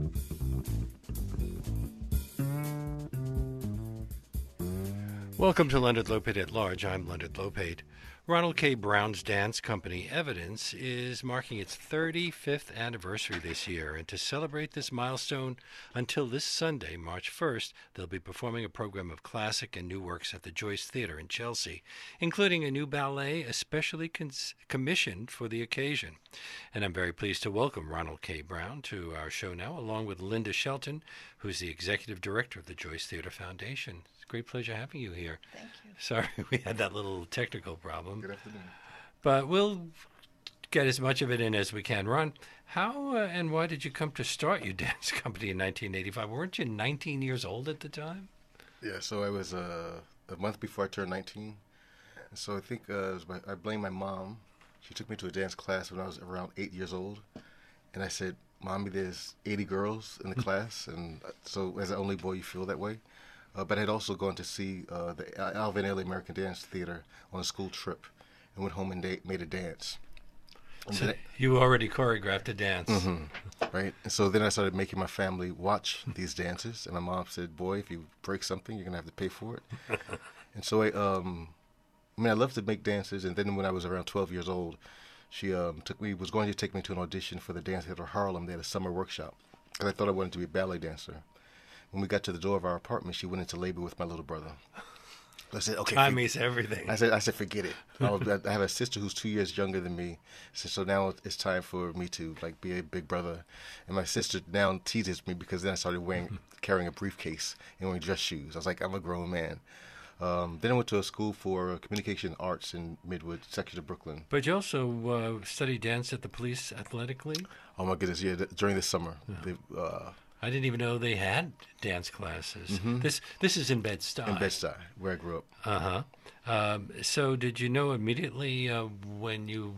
うん。Welcome to Leonard Lopate at Large. I'm Leonard Lopate. Ronald K. Brown's dance company, Evidence, is marking its 35th anniversary this year. And to celebrate this milestone, until this Sunday, March 1st, they'll be performing a program of classic and new works at the Joyce Theater in Chelsea, including a new ballet especially cons- commissioned for the occasion. And I'm very pleased to welcome Ronald K. Brown to our show now, along with Linda Shelton, who's the executive director of the Joyce Theater Foundation. It's a great pleasure having you here. Thank you. Sorry, we had that little technical problem. Good afternoon. But we'll get as much of it in as we can. Ron, how uh, and why did you come to start your dance company in 1985? Weren't you 19 years old at the time? Yeah, so I was uh, a month before I turned 19. And so I think uh, was my, I blame my mom. She took me to a dance class when I was around eight years old. And I said, Mommy, there's 80 girls in the class. And uh, so as the only boy, you feel that way. Uh, but I'd also gone to see uh, the Alvin Ailey American Dance Theater on a school trip and went home and da- made a dance. So then you already choreographed a dance. I- right? And so then I started making my family watch these dances. And my mom said, Boy, if you break something, you're going to have to pay for it. and so I, um, I mean, I love to make dances. And then when I was around 12 years old, she um, took me, was going to take me to an audition for the Dance Theater Harlem. They had a summer workshop. And I thought I wanted to be a ballet dancer. When we got to the door of our apartment, she went into labor with my little brother. I said, okay. Time is everything. I said, I said, forget it. I, was, I have a sister who's two years younger than me, so, so now it's time for me to like be a big brother. And my sister now teases me because then I started wearing, carrying a briefcase and wearing dress shoes. I was like, I'm a grown man. Um, then I went to a school for communication arts in Midwood, section of Brooklyn. But you also uh, studied dance at the Police Athletic League. Oh my goodness, yeah! th- During the summer, they, uh, I didn't even know they had dance classes. This this is in Bed-Stuy. in Bed Stuy, where I grew up. Uh-huh. Um, so did you know immediately uh, when you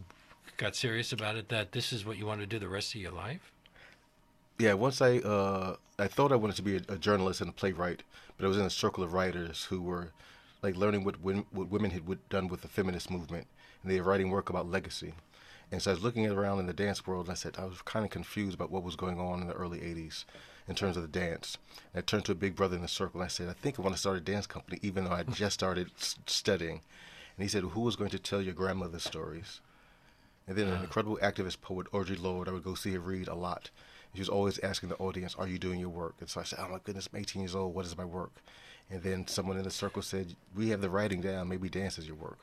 got serious about it that this is what you want to do the rest of your life? yeah, once I uh, I thought I wanted to be a, a journalist and a playwright, but I was in a circle of writers who were like learning what, win, what women had done with the feminist movement, and they were writing work about legacy. And so I was looking around in the dance world, and I said I was kind of confused about what was going on in the early '80s in terms of the dance. And I turned to a big brother in the circle, and I said, I think I want to start a dance company, even though I hmm. just started s- studying. And he said, Who was going to tell your grandmother's stories? And then an incredible activist poet, Audre Lorde, I would go see her read a lot. She was always asking the audience, Are you doing your work? And so I said, Oh my goodness, I'm 18 years old. What is my work? And then someone in the circle said, We have the writing down. Maybe dance is your work.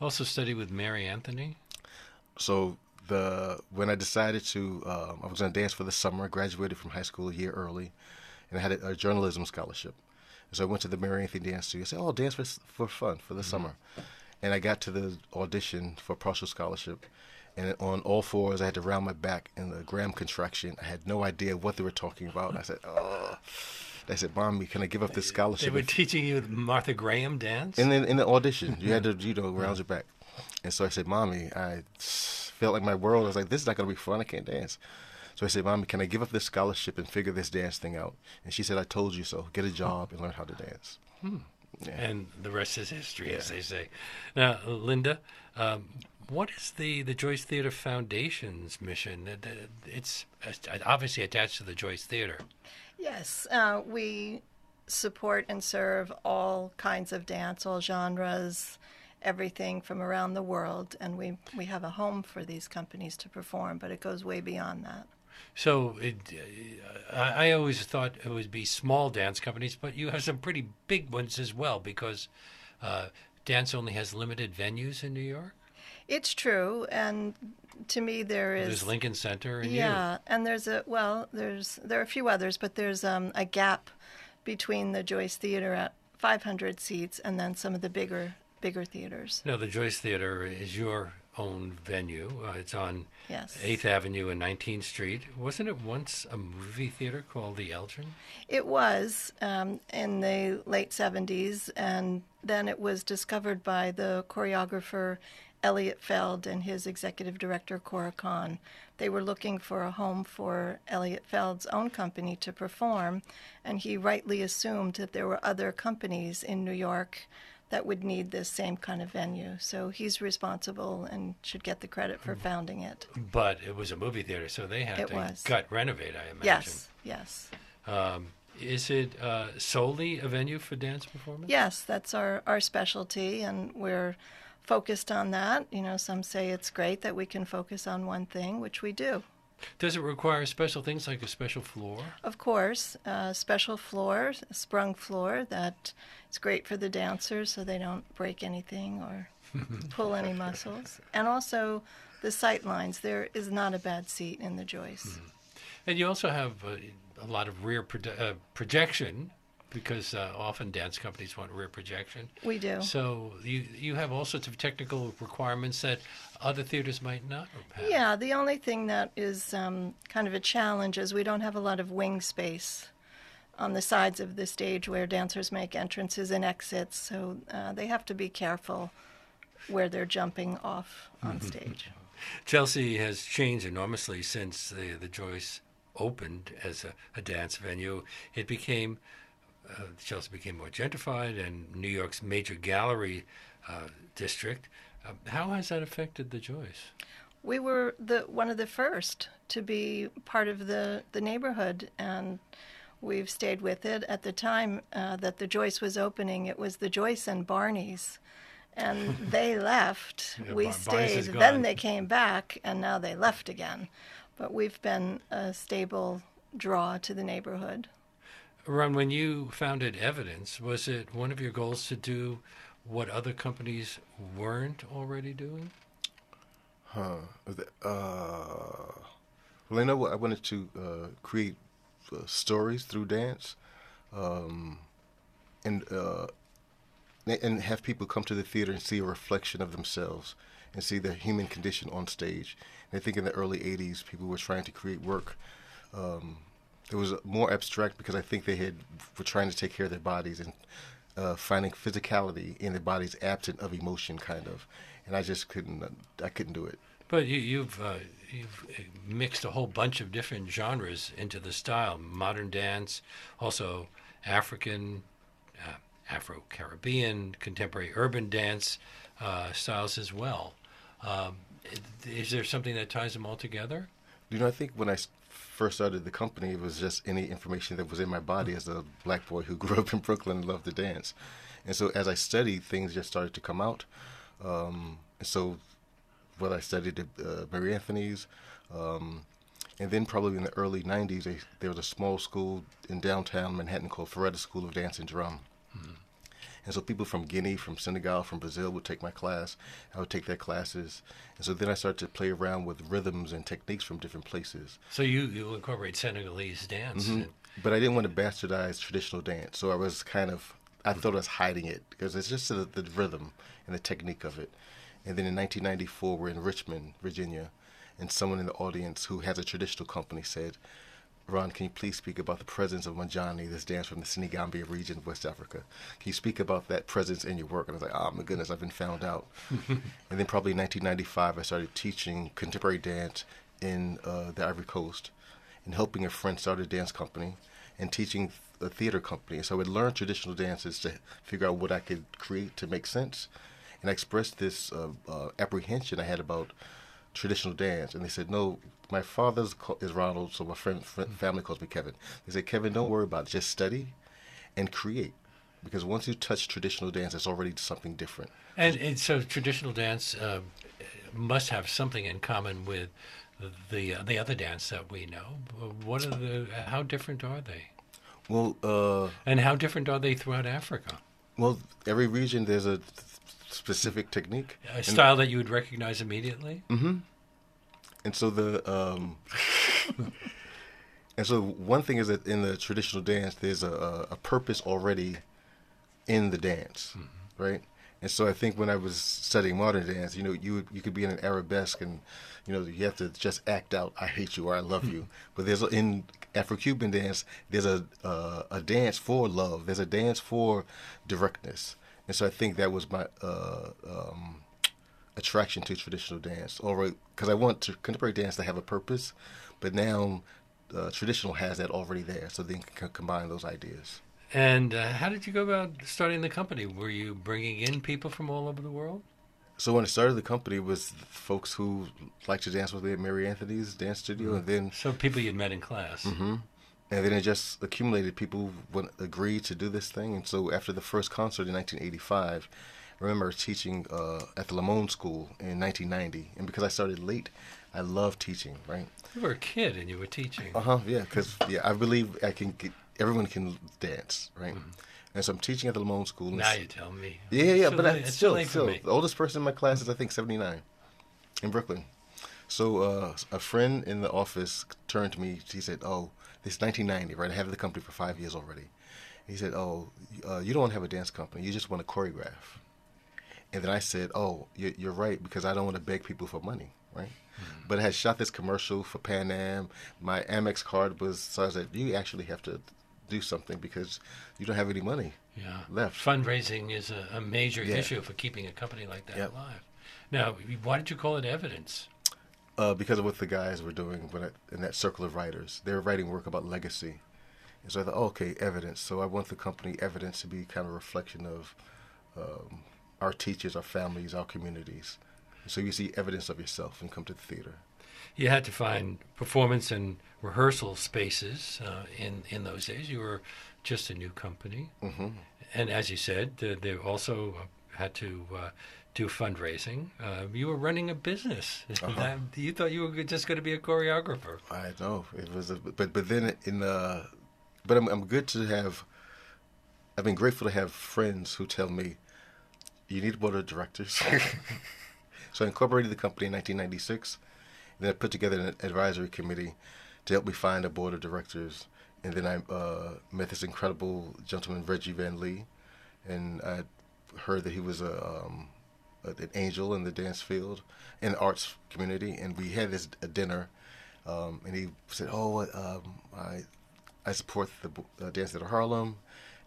Also studied with Mary Anthony. So the when I decided to, um, I was going to dance for the summer. I graduated from high school a year early, and I had a, a journalism scholarship. So I went to the Mary Anthony Dance Studio. I said, "Oh, I'll dance for for fun for the summer," and I got to the audition for partial scholarship. And on all fours, I had to round my back in the Graham contraction. I had no idea what they were talking about. And I said, "Oh." I said, "Mommy, can I give up this scholarship?" They were teaching you Martha Graham dance. And then in the audition, you had to, you know, round your back. And so I said, Mommy, I felt like my world. I was like, this is not going to be fun. I can't dance. So I said, Mommy, can I give up this scholarship and figure this dance thing out? And she said, I told you so. Get a job and learn how to dance. Yeah. and the rest is history, as they say. Now, Linda, um, what is the, the Joyce Theater Foundation's mission? It- it- It's uh, obviously attached to the Joyce Theater. Yes, uh, we support and serve all kinds of dance, all genres, everything from around the world, and we we have a home for these companies to perform, but it goes way beyond that. So it, uh, I, I always thought it would be small dance companies, but you have some pretty big ones as well because uh, dance only has limited venues in New York. It's true, and to me there is There's Lincoln Center and you. yeah, and there's a well, there's there are a few others, but there's um, a gap between the Joyce Theater at 500 seats and then some of the bigger bigger theaters. No, the Joyce Theater is your own venue. Uh, it's on Yes. 8th Avenue and 19th Street. Wasn't it once a movie theater called the Elgin? It was um, in the late 70s, and then it was discovered by the choreographer Eliot Feld and his executive director Cora Cahan. They were looking for a home for Eliot Feld's own company to perform, and he rightly assumed that there were other companies in New York that would need this same kind of venue. So he's responsible and should get the credit for founding it. But it was a movie theater, so they had It to was. gut renovate, I imagine. Yes, yes. Um, is it uh, solely a venue for dance performance? Yes, that's our, our specialty, and we're focused on that. You know, some say it's great that we can focus on one thing, which we do. Does it require special things like a special floor? Of course, uh, special floor, a sprung floor that is great for the dancers so they don't break anything or pull any muscles. And also the sight lines. There is not a bad seat in the Joyce. And you also have uh, a lot of rear proje- uh, projection because uh, often dance companies want rear projection. We do. So you you have all sorts of technical requirements that other theaters might not have. Yeah, the only thing that is um, kind of a challenge is we don't have a lot of wing space on the sides of the stage where dancers make entrances and exits, so uh, they have to be careful where they're jumping off on stage. Chelsea has changed enormously since the, the Joyce opened as a, a dance venue. It became, uh, Chelsea became more gentrified and New York's major gallery uh, district. Uh, how has that affected the Joyce? We were the one of the first to be part of the, the neighborhood, and we've stayed with it. At the time uh, that the Joyce was opening, it was the Joyce and Barney's, and they left. Yeah, we Bar- stayed. Then they came back, and now they left again. But we've been a stable draw to the neighborhood. Ron, when you founded Evidence, was it one of your goals to do what other companies weren't already doing? Huh. Uh, well, I know I wanted to uh, create uh, stories through dance, um, and uh, and have people come to the theater and see a reflection of themselves and see the human condition on stage. And I think in the early '80s, people were trying to create work. Um, it was more abstract because I think they had were trying to take care of their bodies and uh, finding physicality in their bodies absent of emotion, kind of. And I just couldn't. Uh, I couldn't do it. But you, you've uh, you've mixed a whole bunch of different genres into the style: modern dance, also African, uh, Afro-Caribbean, contemporary urban dance uh, styles as well. Um, is there something that ties them all together? You know, I think when I first started the company, it was just any information that was in my body as a black boy who grew up in Brooklyn and loved to dance. And so as I studied, things just started to come out. Um, so what I studied at uh, Mary Anthony's, um, and then probably in the early 90s, they, there was a small school in downtown Manhattan called Ferretta School of Dance and Drum. And so people from Guinea, from Senegal, from Brazil would take my class. I would take their classes. And so then I started to play around with rhythms and techniques from different places. So you, you incorporate Senegalese dance. Mm-hmm. and- But I didn't want to bastardize traditional dance. So I was kind of, I thought I was hiding it because it's just the, the rhythm and the technique of it. And then in 1994, we're in Richmond, Virginia. And someone in the audience who has a traditional company said, Ron, can you please speak about the presence of Manjani, this dance from the Senegambia region of West Africa? Can you speak about that presence in your work? And I was like, oh my goodness, I've been found out. and then probably in 1995, I started teaching contemporary dance in uh, the Ivory Coast and helping a friend start a dance company and teaching a theater company. So I would learn traditional dances to figure out what I could create to make sense. And I expressed this uh, uh, apprehension I had about traditional dance. And they said, no, my father's is Ronald, so my friend, friend family calls me Kevin. They say, Kevin, don't worry about it. Just study and create. Because once you touch traditional dance, it's already something different. And, and so traditional dance uh, must have something in common with the uh, the other dance that we know. What are the? How different are they? Well, uh, And how different are they throughout Africa? well, every region there's a specific technique. A style that you would recognize immediately. And so the um, and so one thing is that in the traditional dance, there's a, a, purpose already in the dance, right? And so I think when I was studying modern dance, you know, you you could be in an arabesque, and you know, you have to just act out "I hate you" or "I love you." But there's in Afro-Cuban dance, there's a uh, a dance for love. There's a dance for directness, and so I think that was my uh, um, attraction to traditional dance, or because I want to, contemporary dance to have a purpose, but now uh, traditional has that already there, so then can combine those ideas. And uh, how did you go about starting the company? Were you bringing in people from all over the world? So when I started the company, it was folks who liked to dance with me at Mary Anthony's dance studio, and then So people you'd met in class. hmm and then it just accumulated. People would agree to do this thing, and so after the first concert in 1985, I remember teaching uh, at the Lamone School in 1990, and because I started late, I love teaching. Right? You were a kid and you were teaching. Uh huh. Yeah, because yeah, I believe I can get everyone can dance. Right? And so I'm teaching at the Lamone School. Now you tell me. yeah, yeah, yeah, but I, it's still, still, the oldest person in my class is I think seventy nine, in Brooklyn. So uh, a friend in the office turned to me. He said, "Oh, this 1990, right? I have the company for five years already." He said, "Oh, uh, you don't want to have a dance company. You just want to choreograph." And then I said, "Oh, you're, you're right because I don't want to beg people for money, right?" But I had shot this commercial for Pan Am. My Amex card was so I said, "You actually have to do something because you don't have any money." Yeah. left. Fundraising is a, a major Yeah. issue for keeping a company like that Yep. alive. Now, why did you call it evidence? uh, because of what the guys were doing when I, in that circle of writers. They were writing work about legacy. And so I thought, oh, okay, evidence. So I want the company evidence to be kind of a reflection of um, our teachers, our families, our communities. So you see evidence of yourself and come to the theater. You had to find performance and rehearsal spaces uh, in in those days. You were just a new company, hmm and as you said, uh, they also uh, had to uh, do fundraising. Uh, you were running a business. Uh-huh. You thought you were just going to be a choreographer. I know it was, a, but but then in the, but I'm I'm good to have. I've been grateful to have friends who tell me, you need a board of directors. so I incorporated the company in 1996. and Then I put together an advisory committee to help me find a board of directors. And then I uh, met this incredible gentleman, Reggie Van Lee, and I heard that he was a, um, an angel in the dance field, in the arts community. And we had this a dinner, um, and he said, "Oh, um, I I support the uh, Dance at Harlem."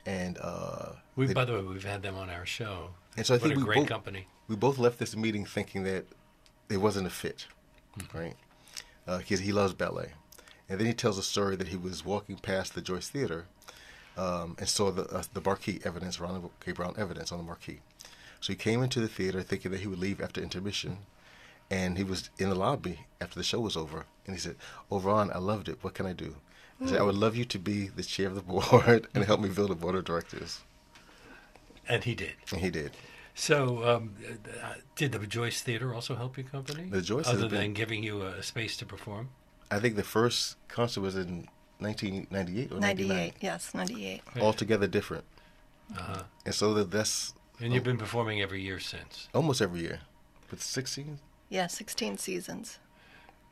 And uh, We, they- by the way, we've had them on our show. And so I what think a we great both- company. we both left this meeting thinking that it wasn't a fit, right? Because he loves ballet, and then he tells a story that he was walking past the Joyce Theater um, and saw the uh, the marquee evidence, Ronald K. Brown evidence on the marquee. So he came into the theater thinking that he would leave after intermission, and he was in the lobby after the show was over, and he said, "Oh, Ron, I loved it. What can I do?" I said, "I would love you to be the chair of the board and help me build a board of directors," And he did. and he did. So, um, uh, did the Joyce Theater also help your company? The Joyce other been- than giving you a space to perform. I think the first concert was in 1998 or 98, 99. yes, 98. Altogether different. Uh-huh. And so that that's And you've been performing every year since. almost every year. But 16? Yeah, 16 seasons.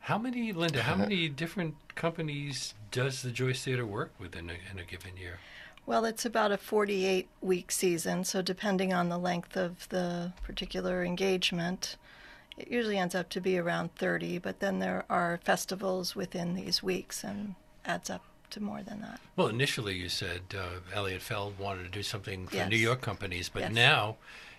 How many, Linda? How many different companies does the Joyce Theater work with in a, in a given year? Well, it's about a 48 week season, so depending on the length of the particular engagement, it usually ends up to be around 30, but then there are festivals within these weeks and adds up to more than that. Well, initially you said uh, Eliot Feld wanted to do something for Yes. New York companies, but Yes. now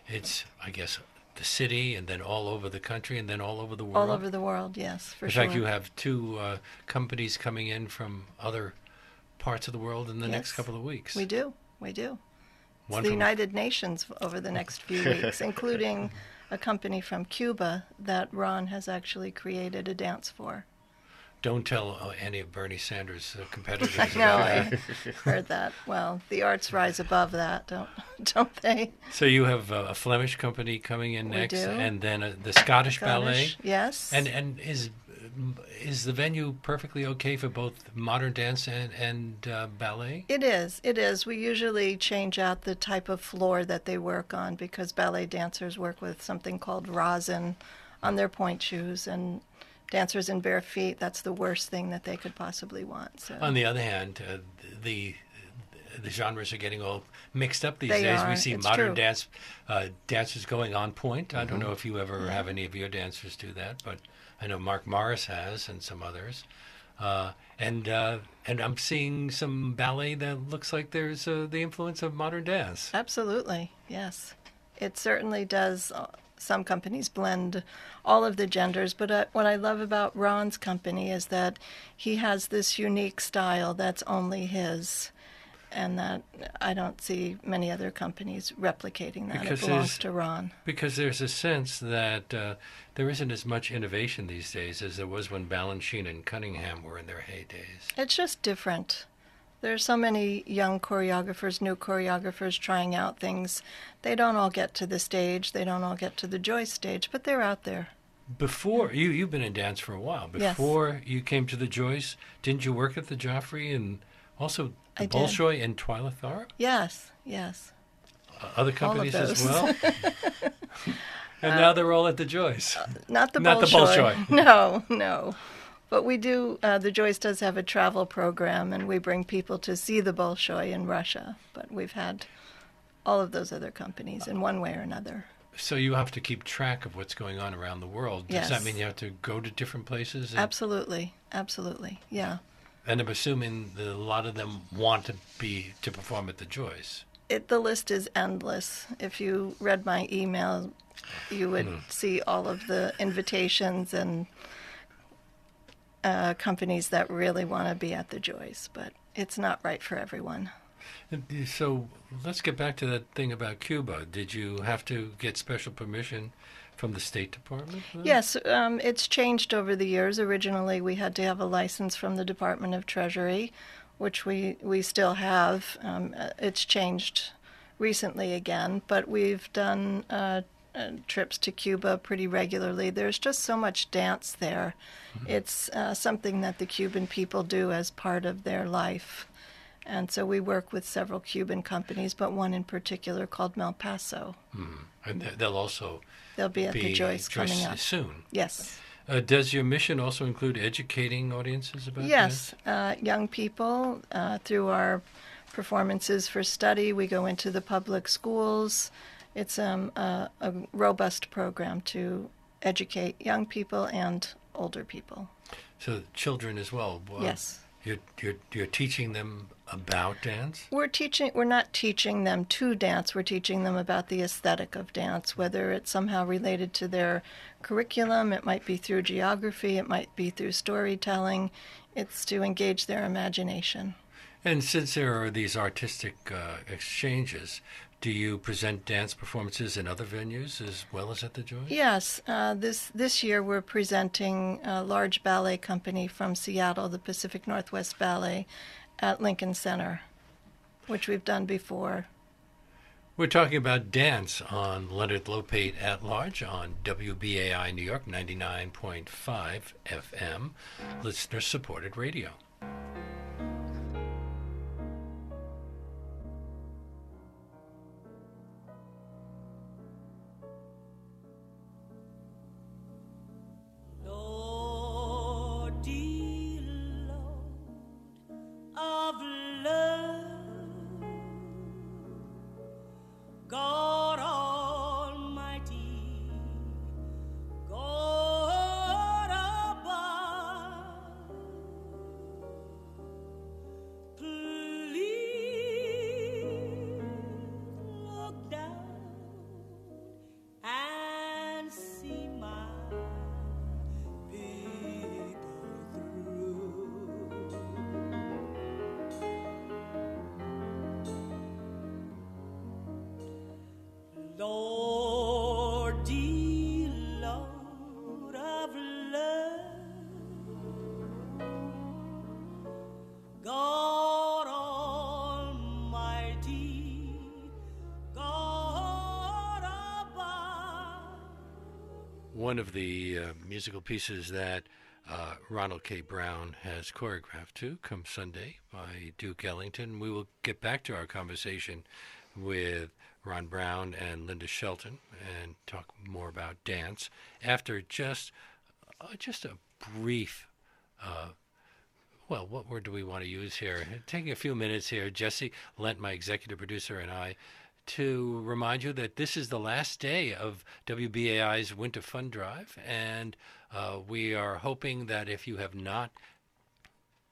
it's, I guess, the city and then all over the country and then all over the world. All over the world, yes, for in sure. In fact, you have two uh, companies coming in from other parts of the world in the next couple of weeks. We do, we do. It's the United Nations over the next few weeks, including a company from Cuba that Ron has actually created a dance for. Don't tell uh, any of Bernie Sanders' uh, competitors. I know, about that. I heard that. Well, the arts rise above that, don't don't they? So you have uh, a Flemish company coming in We next, do. and then the Scottish, Ballet. Yes. And and is is the venue perfectly okay for both modern dance and and uh, ballet? It is. It is. We usually change out the type of floor that they work on because ballet dancers work with something called rosin on their pointe shoes, and dancers in bare feet, that's the worst thing that they could possibly want. So On the other hand, uh, the the genres are getting all mixed up these They days. We see It's modern true. dance uh, dancers going on pointe. I don't know if you ever have any of your dancers do that, but I know Mark Morris has, and some others. Uh, and uh, and I'm seeing some ballet that looks like there's uh, the influence of modern dance. Absolutely, yes. It certainly does. Some companies blend all of the genders, but uh, what I love about Ron's company is that he has this unique style that's only his. and that I don't see many other companies replicating that. Because it belongs to Ron. Because there's a sense that uh, there isn't as much innovation these days as there was when Balanchine and Cunningham were in their heydays. It's just different. There's so many young choreographers, new choreographers trying out things. They don't all get to the stage. They don't all get to the Joyce stage, but they're out there. Before you, you've been in dance for a while. Yes. Before you came to the Joyce, didn't you work at the Joffrey and also the I did. Bolshoi and Twyla Tharp? Yes, yes. Uh, other companies as. Uh, well. and now they're all at the Joyce. Not the Not the Bolshoi. Bolshoi. No, no. But we do, uh, the Joyce does have a travel program, and we bring people to see the Bolshoi in Russia. But we've had all of those other companies in one way or another. So you have to keep track of what's going on around the world. Does that mean you have to go to different places? And, Absolutely, absolutely. Yeah. and I'm assuming that a lot of them want to be to perform at the Joyce. It, the list is endless. If you read my email, you would see all of the invitations and uh, companies that really want to be at the Joyce, but it's not right for everyone. So let's get back to that thing about Cuba. Did you have to get special permission from the State Department? Yes, um, it's changed over the years. Originally, we had to have a license from the Department of Treasury, which we, we still have. Um, uh, it's changed recently again, but we've done uh, uh, trips to Cuba pretty regularly. There's just so much dance there. It's uh, something that the Cuban people do as part of their life. And so we work with several Cuban companies, but one in particular called Malpaso. And they- they'll also They'll be at be the Joyce coming up. soon. Yes. Uh, does your mission also include educating audiences about Yes, uh, young people uh, through our performances for study. We go into the public schools. It's um, a, a robust program to educate young people and older people. So children as well. Well, Yes. You're, you're, you're teaching them about dance? We're teaching. We're not teaching them to dance. We're teaching them about the aesthetic of dance, whether it's somehow related to their curriculum. It might be through geography. It might be through storytelling. It's to engage their imagination. And since there are these artistic uh, exchanges, do you present dance performances in other venues as well as at the Joyce? Yes, uh, this this year we're presenting a large ballet company from Seattle, the Pacific Northwest Ballet, at Lincoln Center, which we've done before. We're talking about dance on Leonard Lopate at Large on WBAI New York 99.5 FM, listener supported radio. One of the uh, musical pieces that uh, Ronald K. Brown has choreographed to come Sunday by Duke Ellington. We will get back to our conversation with Ron Brown and Linda Shelton and talk more about dance after just uh, just a brief uh, well, what word do we want to use here? Taking a few minutes here, Jesse Lent, my executive producer, and I, to remind you that this is the last day of WBAI's Winter Fund Drive, and uh, we are hoping that if you have not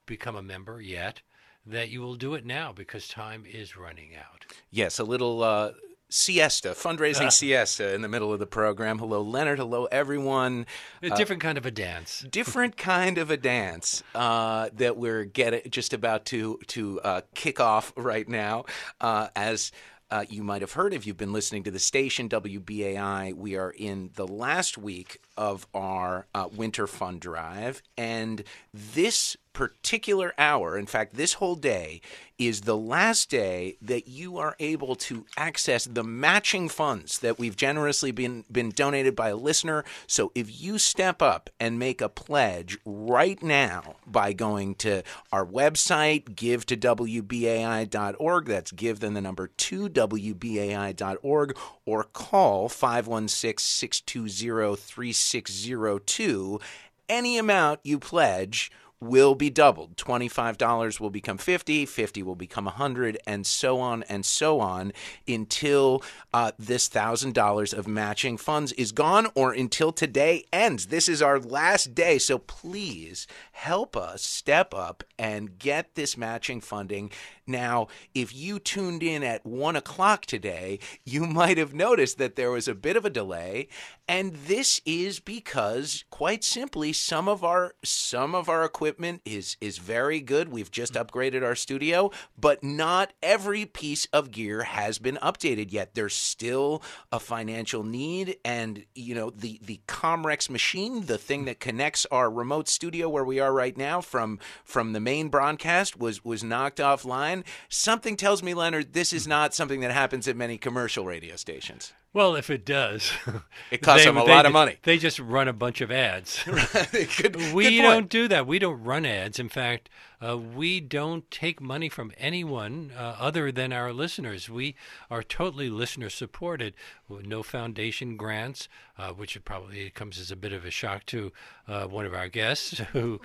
become a member yet, that you will do it now because time is running out. Yes, a little uh, siesta, fundraising siesta in the middle of the program. Hello, Leonard. Hello, everyone. A different kind of a dance. Different kind of a dance uh, that we're get just about to to uh, kick off right now. Uh, as uh, you might have heard if you've been listening to the station WBAI, we are in the last week of our uh, winter fund drive, and this particular hour, in fact, this whole day, is the last day that you are able to access the matching funds that we've generously been been donated by a listener. So if you step up and make a pledge right now by going to our website, give to WBAI.org, that's give then the number two WBAI.org, or call 516 620 3602, any amount you pledge will be doubled. $25 will become 50, 50 will become 100 and so on and so on until uh, this $1000 of matching funds is gone or until today ends. This is our last day, so please help us step up and get this matching funding. Now, if you tuned in at one o'clock today, you might have noticed that there was a bit of a delay, and this is because, quite simply, some of our some of our equipment is is very good. We've just mm. upgraded our studio, but not every piece of gear has been updated yet. There's still a financial need, and you know the the Comrex machine, the thing that connects our remote studio where we are right now from from the main broadcast, was was knocked offline. Something tells me, Leonard, this is mm. not something that happens at many commercial radio stations. Well, if it does, It costs them a lot of money. They just run a bunch of ads. we good don't do that. We don't run ads. In fact, uh, we don't take money from anyone uh, other than our listeners. We are totally listener supported. No foundation grants, uh, which probably comes as a bit of a shock to uh, one of our guests who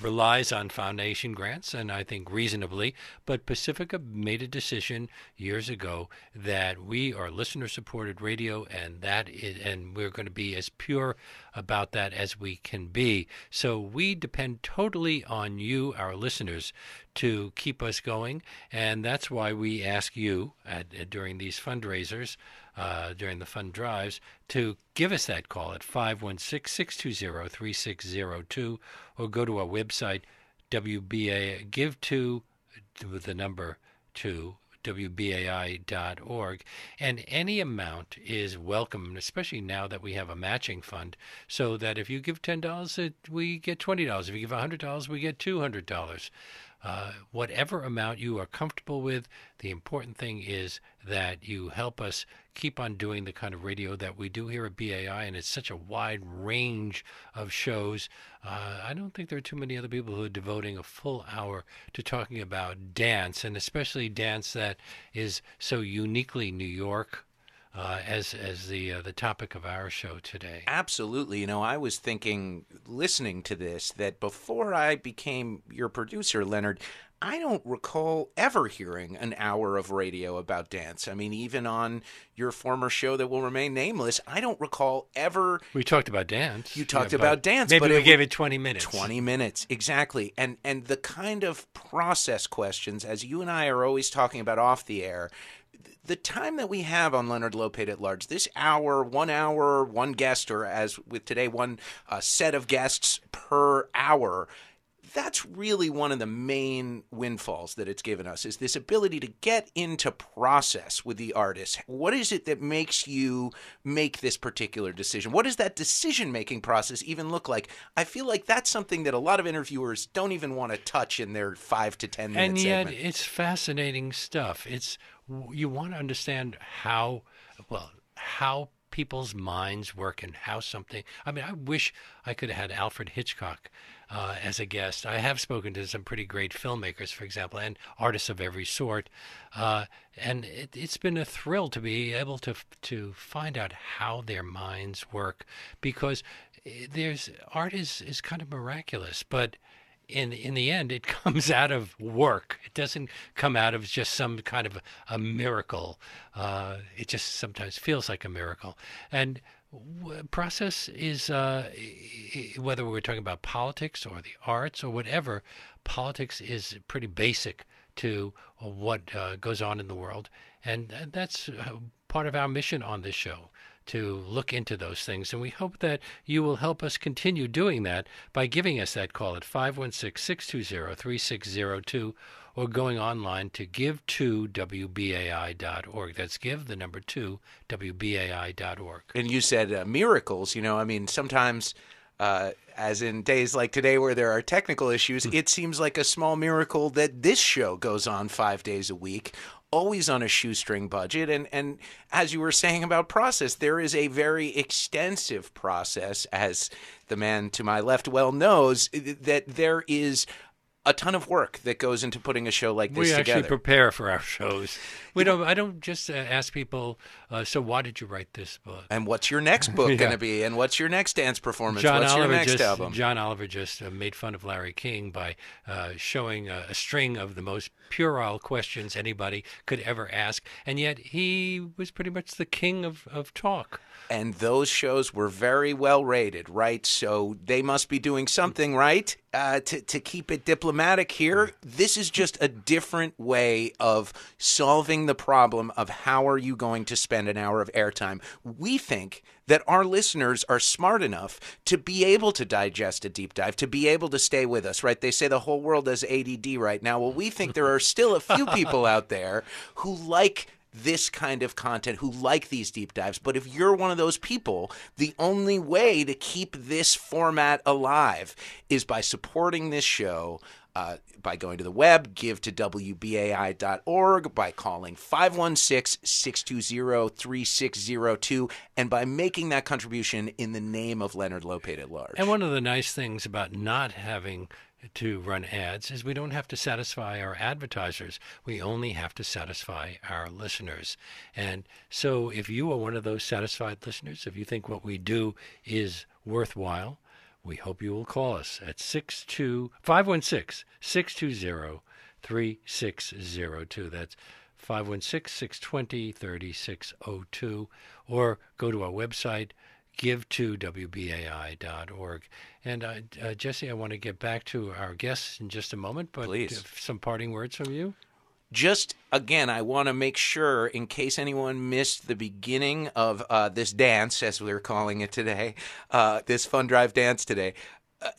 relies on foundation grants, and I think reasonably. But Pacifica made a decision years ago that we are listener supported radio, and that is, and we're going to be as pure about that as we can be. So we depend totally on you, our listeners, to keep us going, and that's why we ask you at, at- during these fundraisers, uh, during the fund drives, to give us that call at 516-620-3602 or go to our website WBA give to the number two WBAI.org, and any amount is welcome, especially now that we have a matching fund. So that if you give ten dollars, we get twenty dollars. If you give hundred dollars, we get two hundred dollars. Uh, whatever amount you are comfortable with, the important thing is that you help us keep on doing the kind of radio that we do here at BAI, and it's such a wide range of shows. Uh, I don't think there are too many other people who are devoting a full hour to talking about dance, and especially dance that is so uniquely New York. Uh, as as the uh, the topic of our show today. Absolutely. You know, I was thinking, listening to this, that before I became your producer, Leonard, I don't recall ever hearing an hour of radio about dance. I mean, even on your former show that will remain nameless, I don't recall ever. We talked about dance. You talked Yeah, about dance, Maybe but we it gave it twenty minutes. 20 minutes exactly and and the kind of process questions as you and i are always talking about off the air the time that we have on leonard lopate at large this hour one hour one guest or as with today one uh, set of guests per hour that's really one of the main windfalls that it's given us is this ability to get into process with the artist. What is it that makes you make this particular decision? What does that decision making process even look like? I feel like that's something that a lot of interviewers don't even want to touch in their five to ten minutes and yet segment. it's fascinating stuff. It's you want to understand how well how people's minds work and how something. I mean, I wish I could have had Alfred Hitchcock uh, as a guest. I have spoken to some pretty great filmmakers, for example, and artists of every sort, uh, and it, it's been a thrill to be able to to find out how their minds work because eh, there's art is is kind of miraculous, but in in the end, it comes out of work. It doesn't come out of just some kind of a miracle. Uh, it just sometimes feels like a miracle. And process is uh, whether we're talking about politics or the arts or whatever. Politics is pretty basic to what uh, goes on in the world, and uh, that's uh, part of our mission on this show to look into those things. And we hope that you will help us continue doing that by giving us that call at 516 620 3602 or going online to give2wbai.org. That's give the number 2 wbai.org. And you said uh, miracles. You know, I mean, sometimes, uh, as in days like today where there are technical issues, it seems like a small miracle that this show goes on five days a week. Always on a shoestring budget, and and as you were saying about process, there is a very extensive process, as the man to my left well knows, that there is a ton of work that goes into putting a show like this we together. We actually prepare for our shows. We don't. I don't just uh, ask people. Uh, so why did you write this book? and what's your next book Yeah. going to be? And what's your next dance performance? John what's Oliver your next just album? John Oliver just uh, made fun of Larry King by uh, showing a, a string of the most puerile questions anybody could ever ask, and yet he was pretty much the king of, of talk. and those shows were very well rated, right? So they must be doing something right uh, to to keep it diplomatic here. This is just a different way of solving the problem of how are you going to spend an hour of airtime. We think that our listeners are smart enough to be able to digest a deep dive, to be able to stay with us, right? They say the whole world has ADD right now. Well, we think there are still a few people out there who like this kind of content, who like these deep dives. But if you're one of those people, the only way to keep this format alive is by supporting this show. Uh, by going to the web, give to WBAI.org, by calling 516 620 3602, and by making that contribution in the name of Leonard Lopate at large. And one of the nice things about not having to run ads is we don't have to satisfy our advertisers. We only have to satisfy our listeners. And so if you are one of those satisfied listeners, if you think what we do is worthwhile, we hope you will call us at 62 516 620 3602. That's 516 620 3602. Or go to our website, give to WBAI.org. And uh, uh, Jesse, I want to get back to our guests in just a moment, but Please. some parting words from you. Just again, I want to make sure, in case anyone missed the beginning of uh, this dance, as we're calling it today, uh, this fun drive dance today. Uh,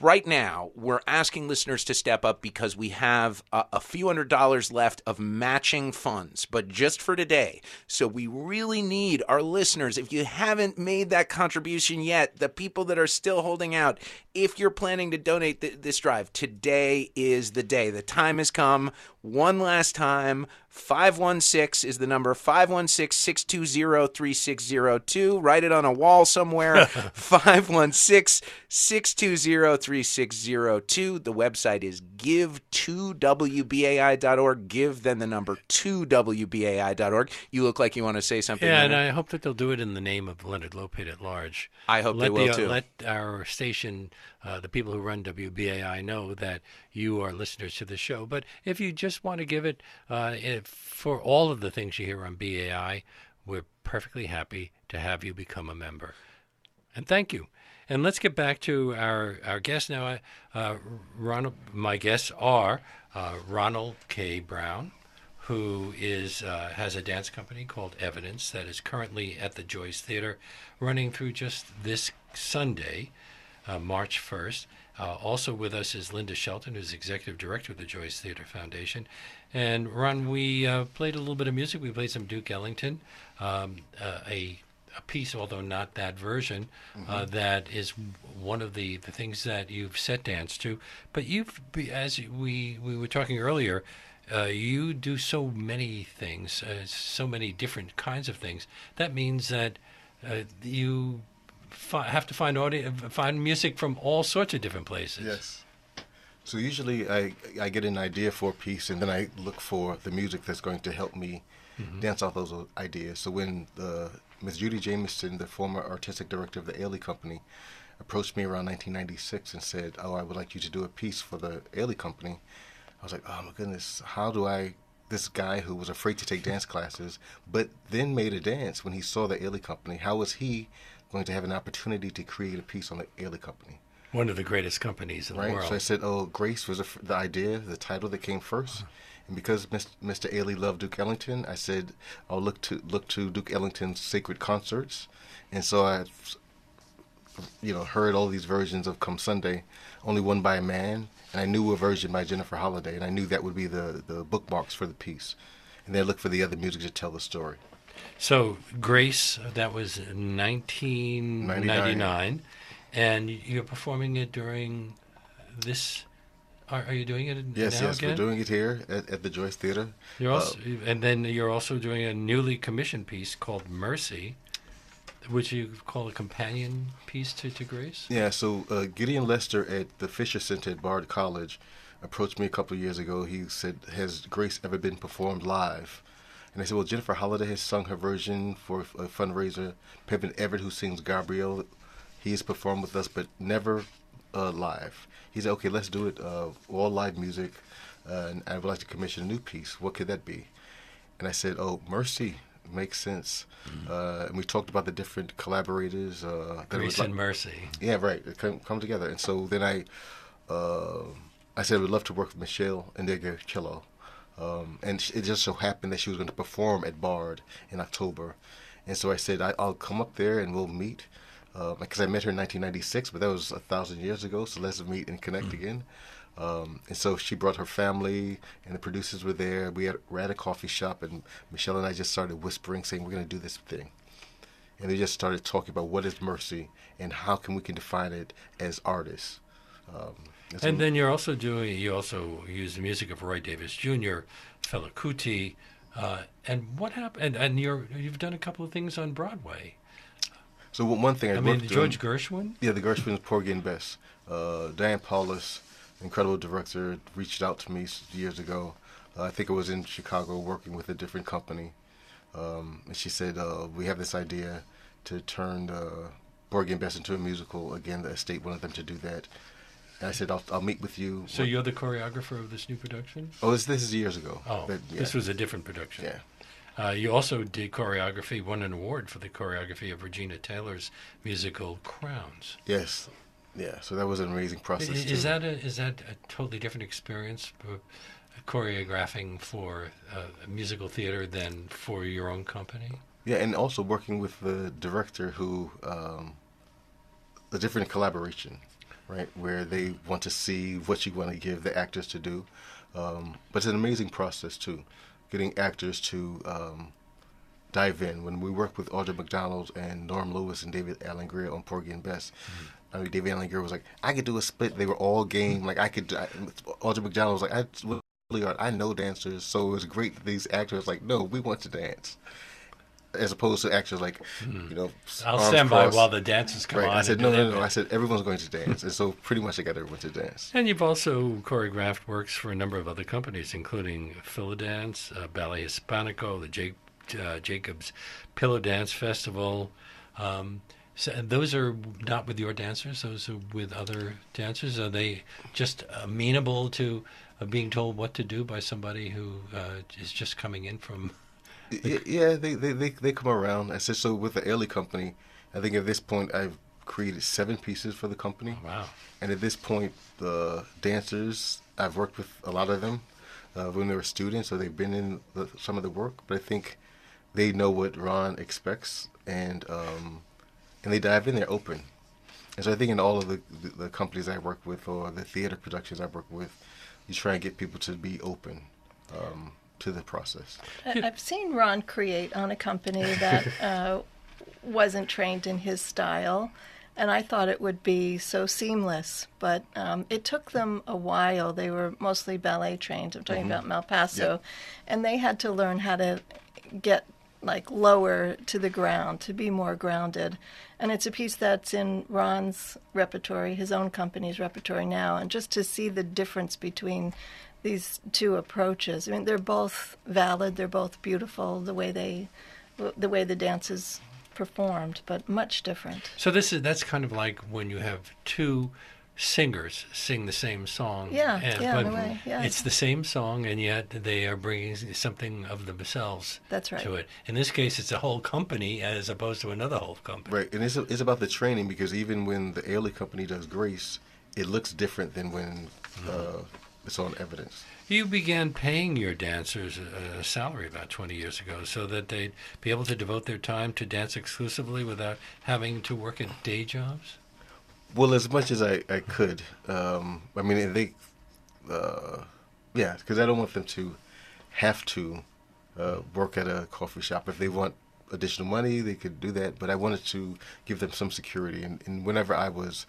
right now, we're asking listeners to step up because we have a, a few hundred dollars left of matching funds, but just for today. So we really need our listeners. If you haven't made that contribution yet, the people that are still holding out, if you're planning to donate th- this drive, today is the day. The time has come. One last time. 516 is the number 516 620 3602. Write it on a wall somewhere. 516 620 3602. The website is give2wbai.org. Give then the number 2wbai.org. You look like you want to say something. Yeah, and Leonard. I hope that they'll do it in the name of Leonard Lopate at large. I hope let they will the, uh, too. Let our station, uh, the people who run WBAI, know that you are listeners to the show. But if you just want to give it uh, for all of the things you hear on BAI, we're perfectly happy to have you become a member. And thank you. And let's get back to our, our guests now. Uh, Ronald, my guests are uh, Ronald K. Brown, who is uh, has a dance company called Evidence that is currently at the Joyce Theater, running through just this Sunday, uh, March 1st. Uh, also with us is Linda Shelton, who's executive director of the Joyce Theater Foundation. And Ron, we uh, played a little bit of music. We played some Duke Ellington, um, uh, a a piece, although not that version, uh, that is one of the, the things that you've set dance to. But you've, as we we were talking earlier, uh, you do so many things, uh, so many different kinds of things. That means that uh, you fi- have to find audio, find music from all sorts of different places. Yes. So usually I I get an idea for a piece and then I look for the music that's going to help me mm-hmm. dance off those ideas. So when the Miss Judy Jamison, the former artistic director of the Ailey Company, approached me around 1996 and said, "Oh, I would like you to do a piece for the Ailey Company," I was like, "Oh my goodness, how do I?" This guy who was afraid to take dance classes, but then made a dance when he saw the Ailey Company. How was he going to have an opportunity to create a piece on the Ailey Company? One of the greatest companies in the right? world. So I said, "Oh, Grace was the the idea, the title that came first. Uh-huh. And because Mr. Ailey loved Duke Ellington, I said I'll look to look to Duke Ellington's sacred concerts, and so I, you know, heard all these versions of Come Sunday, only one by a man, and I knew a version by Jennifer Holliday, and I knew that would be the the bookmarks for the piece, and then I looked for the other music to tell the story. So Grace, that was 1999, and you're performing it during this. Are, are you doing it Yes, yes, again? we're doing it here at, at the Joyce Theater. You're Uh, also, and then you're also doing a newly commissioned piece called Mercy, which you call a companion piece to, to Grace. Yeah, so uh, Gideon Lester at the Fisher Center at Bard College approached me a couple of years ago. He said, "Has Grace ever been performed live?" And I said, "Well, Jennifer Holliday has sung her version for a fundraiser. Peven Everett, who sings Gabriel, he has performed with us, but never uh, live." He said, "Okay, let's do it uh, all live music, uh, and I would like to commission a new piece. What could that be?" And I said, "Oh, Mercy." Makes sense, uh, and we talked about the different collaborators. Uh, that it was Grace like- and Mercy. yeah, right. Come, come together. And so then I, uh, I said I would love to work with Meshell and Ndegeocello. Um, and it just so happened that she was going to perform at Bard in October. And so I said, I, I'll come up there and we'll meet. Uh, because I met her in 1996, but that was a thousand years ago. So let's meet and connect again. Um, and so she brought her family, and the producers were there. We had, were at a coffee shop, and Meshell and I just started whispering, saying, "We're going to do this thing." and they just started talking about what is mercy and how can we can define it as artists. Um, so- And then you're also doing, you also use the music of Roy Davis Jr., Fela Kuti, uh, and what happened? And, and you're, you've done a couple of things on Broadway. so one thing I, I mean, George Gershwin. yeah, the Gershwin's Porgy and Bess. Uh, Diane Paulus, incredible director, reached out to me years ago. Uh, I think it was in Chicago working with a different company, um, and she said uh, we have this idea to turn uh, Porgy and Bess into a musical. Again, the estate wanted them to do that. I said I'll, I'll meet with you. So you're the choreographer of this new production? Oh, this, this is years ago. Oh, But, yeah. this was a different production. yeah. Uh, you also did choreography, won an award for the choreography of Regina Taylor's musical Crowns. Yes, yeah. So that was an amazing process. Is, too. that a, is that a totally different experience, choreographing for uh, a musical theater than for your own company? Yeah, and also working with the director who, um, a different collaboration, right? Where they want to see what you want to give the actors to do. Um, but it's an amazing process too, getting actors to um, dive in. When we worked with Audra McDonald and Norm Lewis and David Alan Grier on Porgy and Bess, I mean, David Alan Grier was like, I could do a split. They were all game. Like I could. I, Audra McDonald was like, I. I know dancers, so it was great. That these actors like, no, we want to dance as opposed to actors like, you know, I'll arms stand by crossed. while the dancers come Right. on. I said and no, no, deliver. no. I said everyone's going to dance, and so pretty much I got everyone to dance. And you've also choreographed works for a number of other companies, including Philadanco, uh, Ballet Hispanico, the Jake, uh, Jacob's Pillow Dance Festival. Um, so and those are not with your dancers; those are with other dancers. Are they just amenable to uh, being told what to do by somebody who uh, is just coming in from? Y- Yeah, they, they they they come around. I said so with the Ailey company. I think at this point I've created seven pieces for the company, Wow. and at this point the dancers I've worked with a lot of them uh, when they were students, so they've been in the, some of the work. But I think they know what Ron expects, and um, and they dive in. They're open, and so I think in all of the, the the companies I work with or the theater productions I work with, you try and get people to be open um, to the process. I- I've seen Ron create on a company that uh, wasn't trained in his style, and I thought it would be so seamless. But um, it took them a while. They were mostly ballet trained. I'm talking about Malpaso, and they had to learn how to get like lower to the ground to be more grounded. And it's a piece that's in Ron's repertory, his own company's repertory now, and just to see the difference between these two approaches. I mean, they're both valid. They're both beautiful. The way they, the way the dance is performed, but much different. So this is that's kind of like when you have two singers sing the same song. Yeah, and, yeah, in but a way, yeah. It's the same song, and yet they are bringing something of themselves That's right. to it. In this case, it's a whole company as opposed to another whole company. Right, and it's it's about the training because even when the Ailey company does Grace, it looks different than when uh, it's on evidence. You began paying your dancers a, salary about 20 years ago so that they'd be able to devote their time to dance exclusively without having to work at day jobs? Well, as much as I, I could. Um, I mean, they, uh, yeah, because I don't want them to have to uh, work at a coffee shop. If they want additional money, they could do that. But I wanted to give them some security. And, and whenever I was,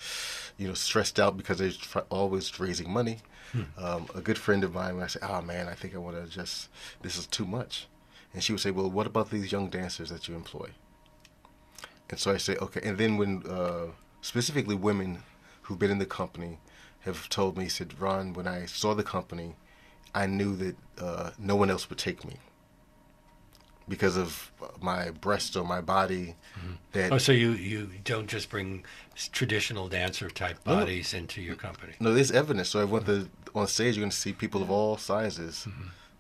you know, stressed out because they're tr- always raising money, um, a good friend of mine, when I say, "Oh man, I think I want to just this is too much," and she would say, "Well, what about these young dancers that you employ?" And so I say, "Okay." And then when uh, specifically women who've been in the company have told me, said, "Ron, when I saw the company, I knew that uh, no one else would take me." Because of my breast or my body, that Oh, so you, you don't just bring traditional dancer type No, no. bodies into your company? No, there's evidence. So I went to on stage. You're going to see people of all sizes,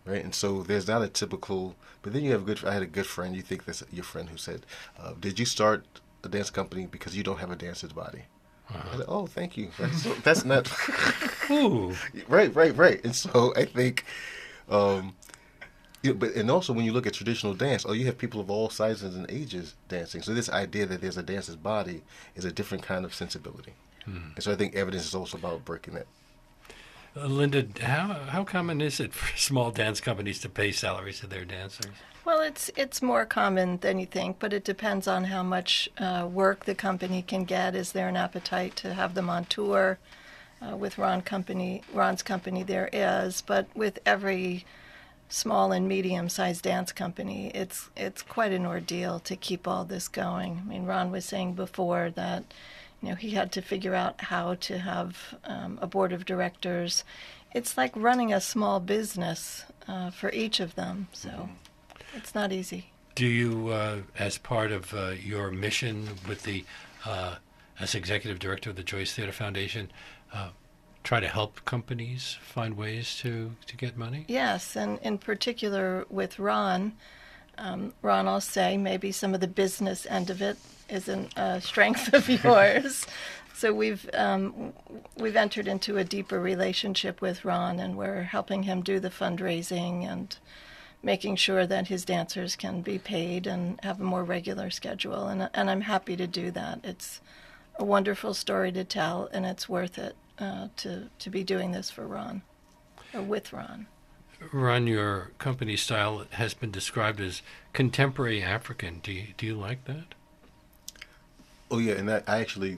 right? And so there's not a typical. But then you have a good. I had a good friend. You think that's your friend who said, uh, "Did you start a dance company because you don't have a dancer's body?" I said, oh, thank you. That's, that's not right, right, right. And so I think, um, you but and also when you look at traditional dance, oh, you have people of all sizes and ages dancing. So this idea that there's a dancer's body is a different kind of sensibility. And so I think evidence is also about breaking that. Uh, Linda, how, how common is it for small dance companies to pay salaries to their dancers? Well, it's it's more common than you think, but it depends on how much uh, work the company can get. Is there an appetite to have them on tour? Uh, with Ron company, Ron's company, there is, but with every small and medium-sized dance company, it's it's quite an ordeal to keep all this going. I mean, Ron was saying before that you know he had to figure out how to have um, a board of directors. It's like running a small business uh, for each of them, so. It's not easy. Do you, uh, as part of uh, your mission with the, uh, as executive director of the Joyce Theater Foundation, uh, try to help companies find ways to, to get money? Yes, and in particular with Ron, um, Ron, I'll say maybe some of the business end of it isn't a strength of yours. So we've um, we've entered into a deeper relationship with Ron, and we're helping him do the fundraising and making sure that his dancers can be paid and have a more regular schedule. And and I'm happy to do that. It's a wonderful story to tell, and it's worth it uh, to to be doing this for Ron or with Ron. Ron, your company style has been described as contemporary African. Do you, do you like that? Oh yeah, and that, I actually,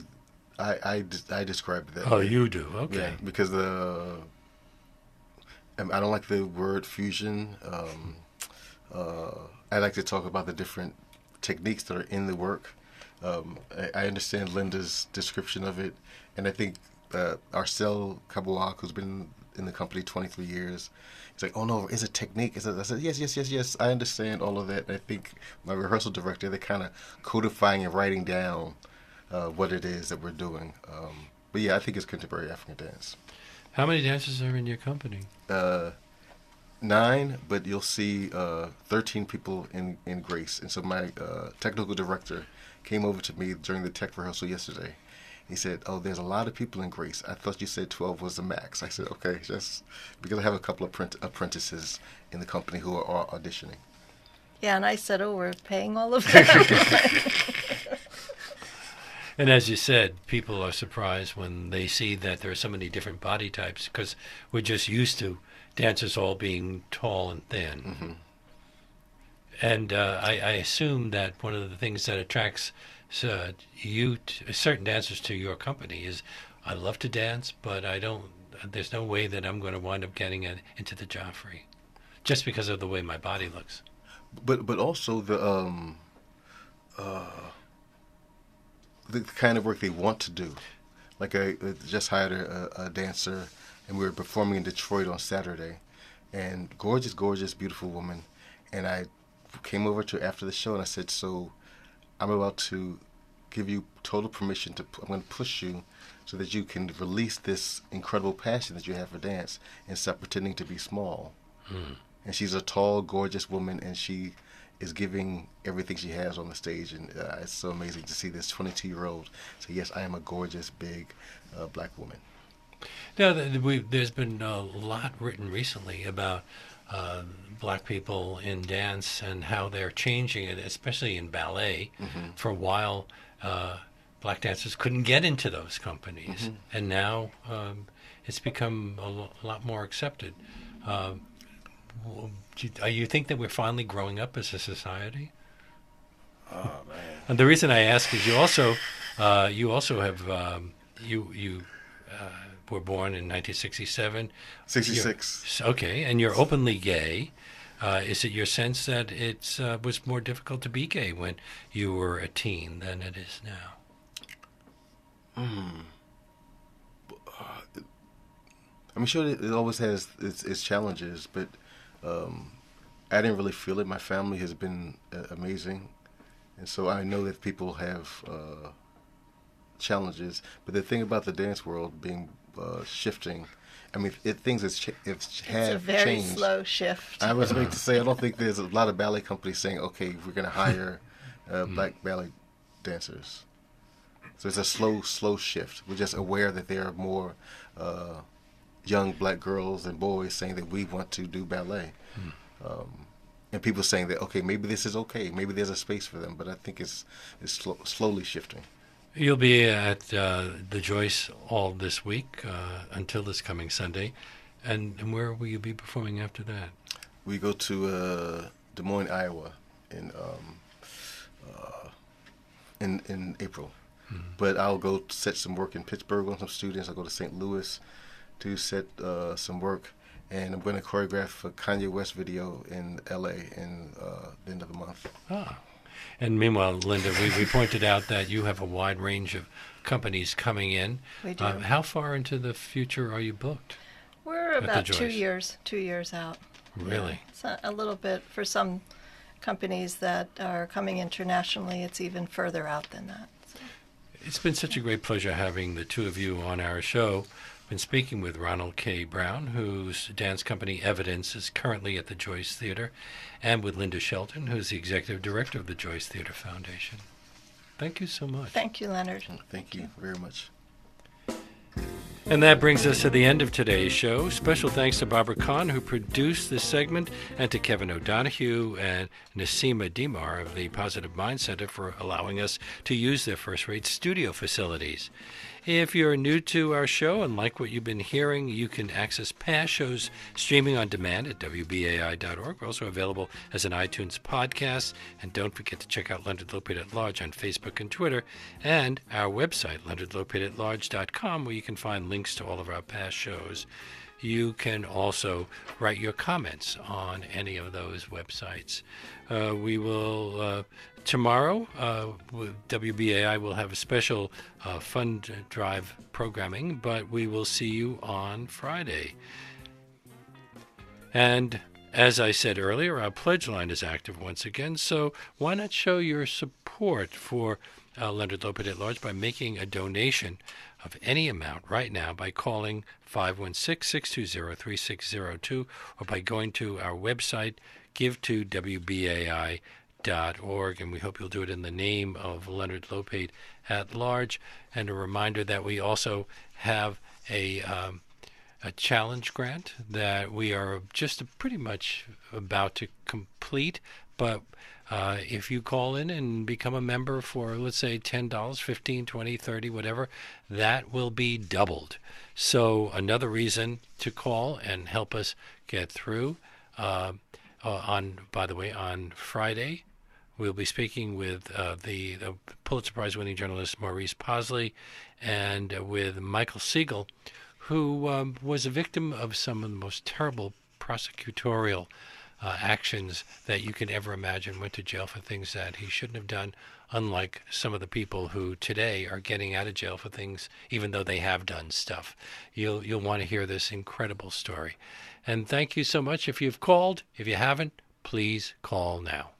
I I, des- I described it that. Oh, way. you do. Okay. Yeah, because the um, I don't like the word fusion. Um, uh, I like to talk about the different techniques that are in the work. Um, I, I understand Linda's description of it, and I think uh, Arcell Cabuag, who's been in the company 23 years, he's like, "Oh no, it's a technique." It's a, I said, "Yes, yes, yes, yes. I understand all of that." And I think my rehearsal director, they're kind of codifying and writing down uh, what it is that we're doing. Um, but yeah, I think it's contemporary African dance. How many dancers are in your company? uh, nine, but you'll see uh, 13 people in, in Grace. And so my uh, technical director came over to me during the tech rehearsal yesterday. He said, "Oh, there's a lot of people in Grace. I thought you said 12 was the max." I said, "Okay, just because I have a couple of print- apprentices in the company who are, are auditioning." Yeah, and I said, "Oh, we're paying all of them." And as you said, people are surprised when they see that there are so many different body types because we're just used to dancers all being tall and thin. And uh, I, I assume that one of the things that attracts uh, you, to, certain dancers, to your company is I love to dance, but I don't. There's no way that I'm going to wind up getting into the Joffrey, just because of the way my body looks. but but also the um uh the kind of work they want to do like i just hired a, a dancer and we were performing in detroit on saturday and gorgeous gorgeous beautiful woman and i came over to her after the show and i said so i'm about to give you total permission to i'm going to push you so that you can release this incredible passion that you have for dance and stop pretending to be small. And she's a tall, gorgeous woman, and she is giving everything she has on the stage, and uh, it's so amazing to see this 22-year-old say, "Yes, I am a gorgeous, big uh, black woman." Now, there's been a lot written recently about uh, black people in dance and how they're changing it, especially in ballet. For a while, uh, black dancers couldn't get into those companies, and now um, it's become a lo- lot more accepted. Um, w- do you, uh, you think that we're finally growing up as a society? Oh man. And the reason I ask is you also uh, you also have um, you you uh, were born in 1967. Sixty You're- Okay, and you're openly gay. Uh, is it your sense that it uh, was more difficult to be gay when you were a teen than it is now? I'm sure it, it always has its, its challenges, but um, I didn't really feel it. My family has been uh, amazing, and so I know that people have uh, challenges. But the thing about the dance world being uh, shifting, I mean, it, things has ch- it's, have It's a very changed. slow shift. I was going to say I don't think there's a lot of ballet companies saying, "Okay, we're going to hire uh, black ballet dancers." So it's a slow, slow shift. We're just aware that there are more uh, young black girls and boys saying that we want to do ballet, um, and people saying that okay, maybe this is okay, maybe there's a space for them. But I think it's it's slow, slowly shifting. You'll be at uh, the Joyce all this week uh, until this coming Sunday, and, and where will you be performing after that? We go to uh, Des Moines, Iowa, in um, uh, in in April. But I'll go set some work in Pittsburgh on some students. I'll go to St. Louis to set uh, some work, and I'm going to choreograph a Kanye West video in L.A. in uh, the end of the month. Ah. And meanwhile, Linda, we, we pointed out that you have a wide range of companies coming in. We do. Uh, how far into the future are you booked? We're about two years, two years out. Really? It's a, a little bit for some companies that are coming internationally. It's even further out than that. So, It's been such a great pleasure having the two of you on our show. Been speaking with Ronald K. Brown, whose dance company Evidence is currently at the Joyce Theater, and with Linda Shelton, who's the executive director of the Joyce Theater Foundation. Thank you so much. thank you, Leonard. Thank you very much. And that brings us to the end of today's show. Special thanks to Barbara Kahn, who produced this segment, and to Kevin O'Donohue and Nasima Dimar of the Positive Mind Center for allowing us to use their first rate studio facilities. If you're new to our show and like what you've been hearing, you can access past shows streaming on demand at WBAI.org. We're also available as an iTunes podcast. And don't forget to check out Leonard Lopate at Large on Facebook and Twitter, and our website, leonardlopateatlarge.com, where you can find links to all of our past shows. You can also write your comments on any of those websites. Uh, we will, uh, tomorrow, uh, WBAI will have a special uh, fund drive programming, but we will see you on Friday. And as I said earlier, our pledge line is active once again, so why not show your support for uh, Leonard Lopate at Large by making a donation of any amount right now by calling 516 620 3602 or by going to our website, give to WBAI.org. And we hope you'll do it in the name of Leonard Lopate at Large. And a reminder that we also have a. Um, a challenge grant that we are just pretty much about to complete. But uh, if you call in and become a member for, let's say, $10, $15, $20, 30 whatever, that will be doubled. So another reason to call and help us get through. Uh, uh, on, by the way, on Friday, We'll be speaking with uh, the, the Pulitzer Prize winning journalist Maurice Posley and uh, with Michael Siegel, who um, was a victim of some of the most terrible prosecutorial uh, actions that you can ever imagine, went to jail for things that he shouldn't have done, unlike some of the people who today are getting out of jail for things even though they have done stuff. You'll, you'll want to hear this incredible story. And thank you so much if you've called. If you haven't, please call now.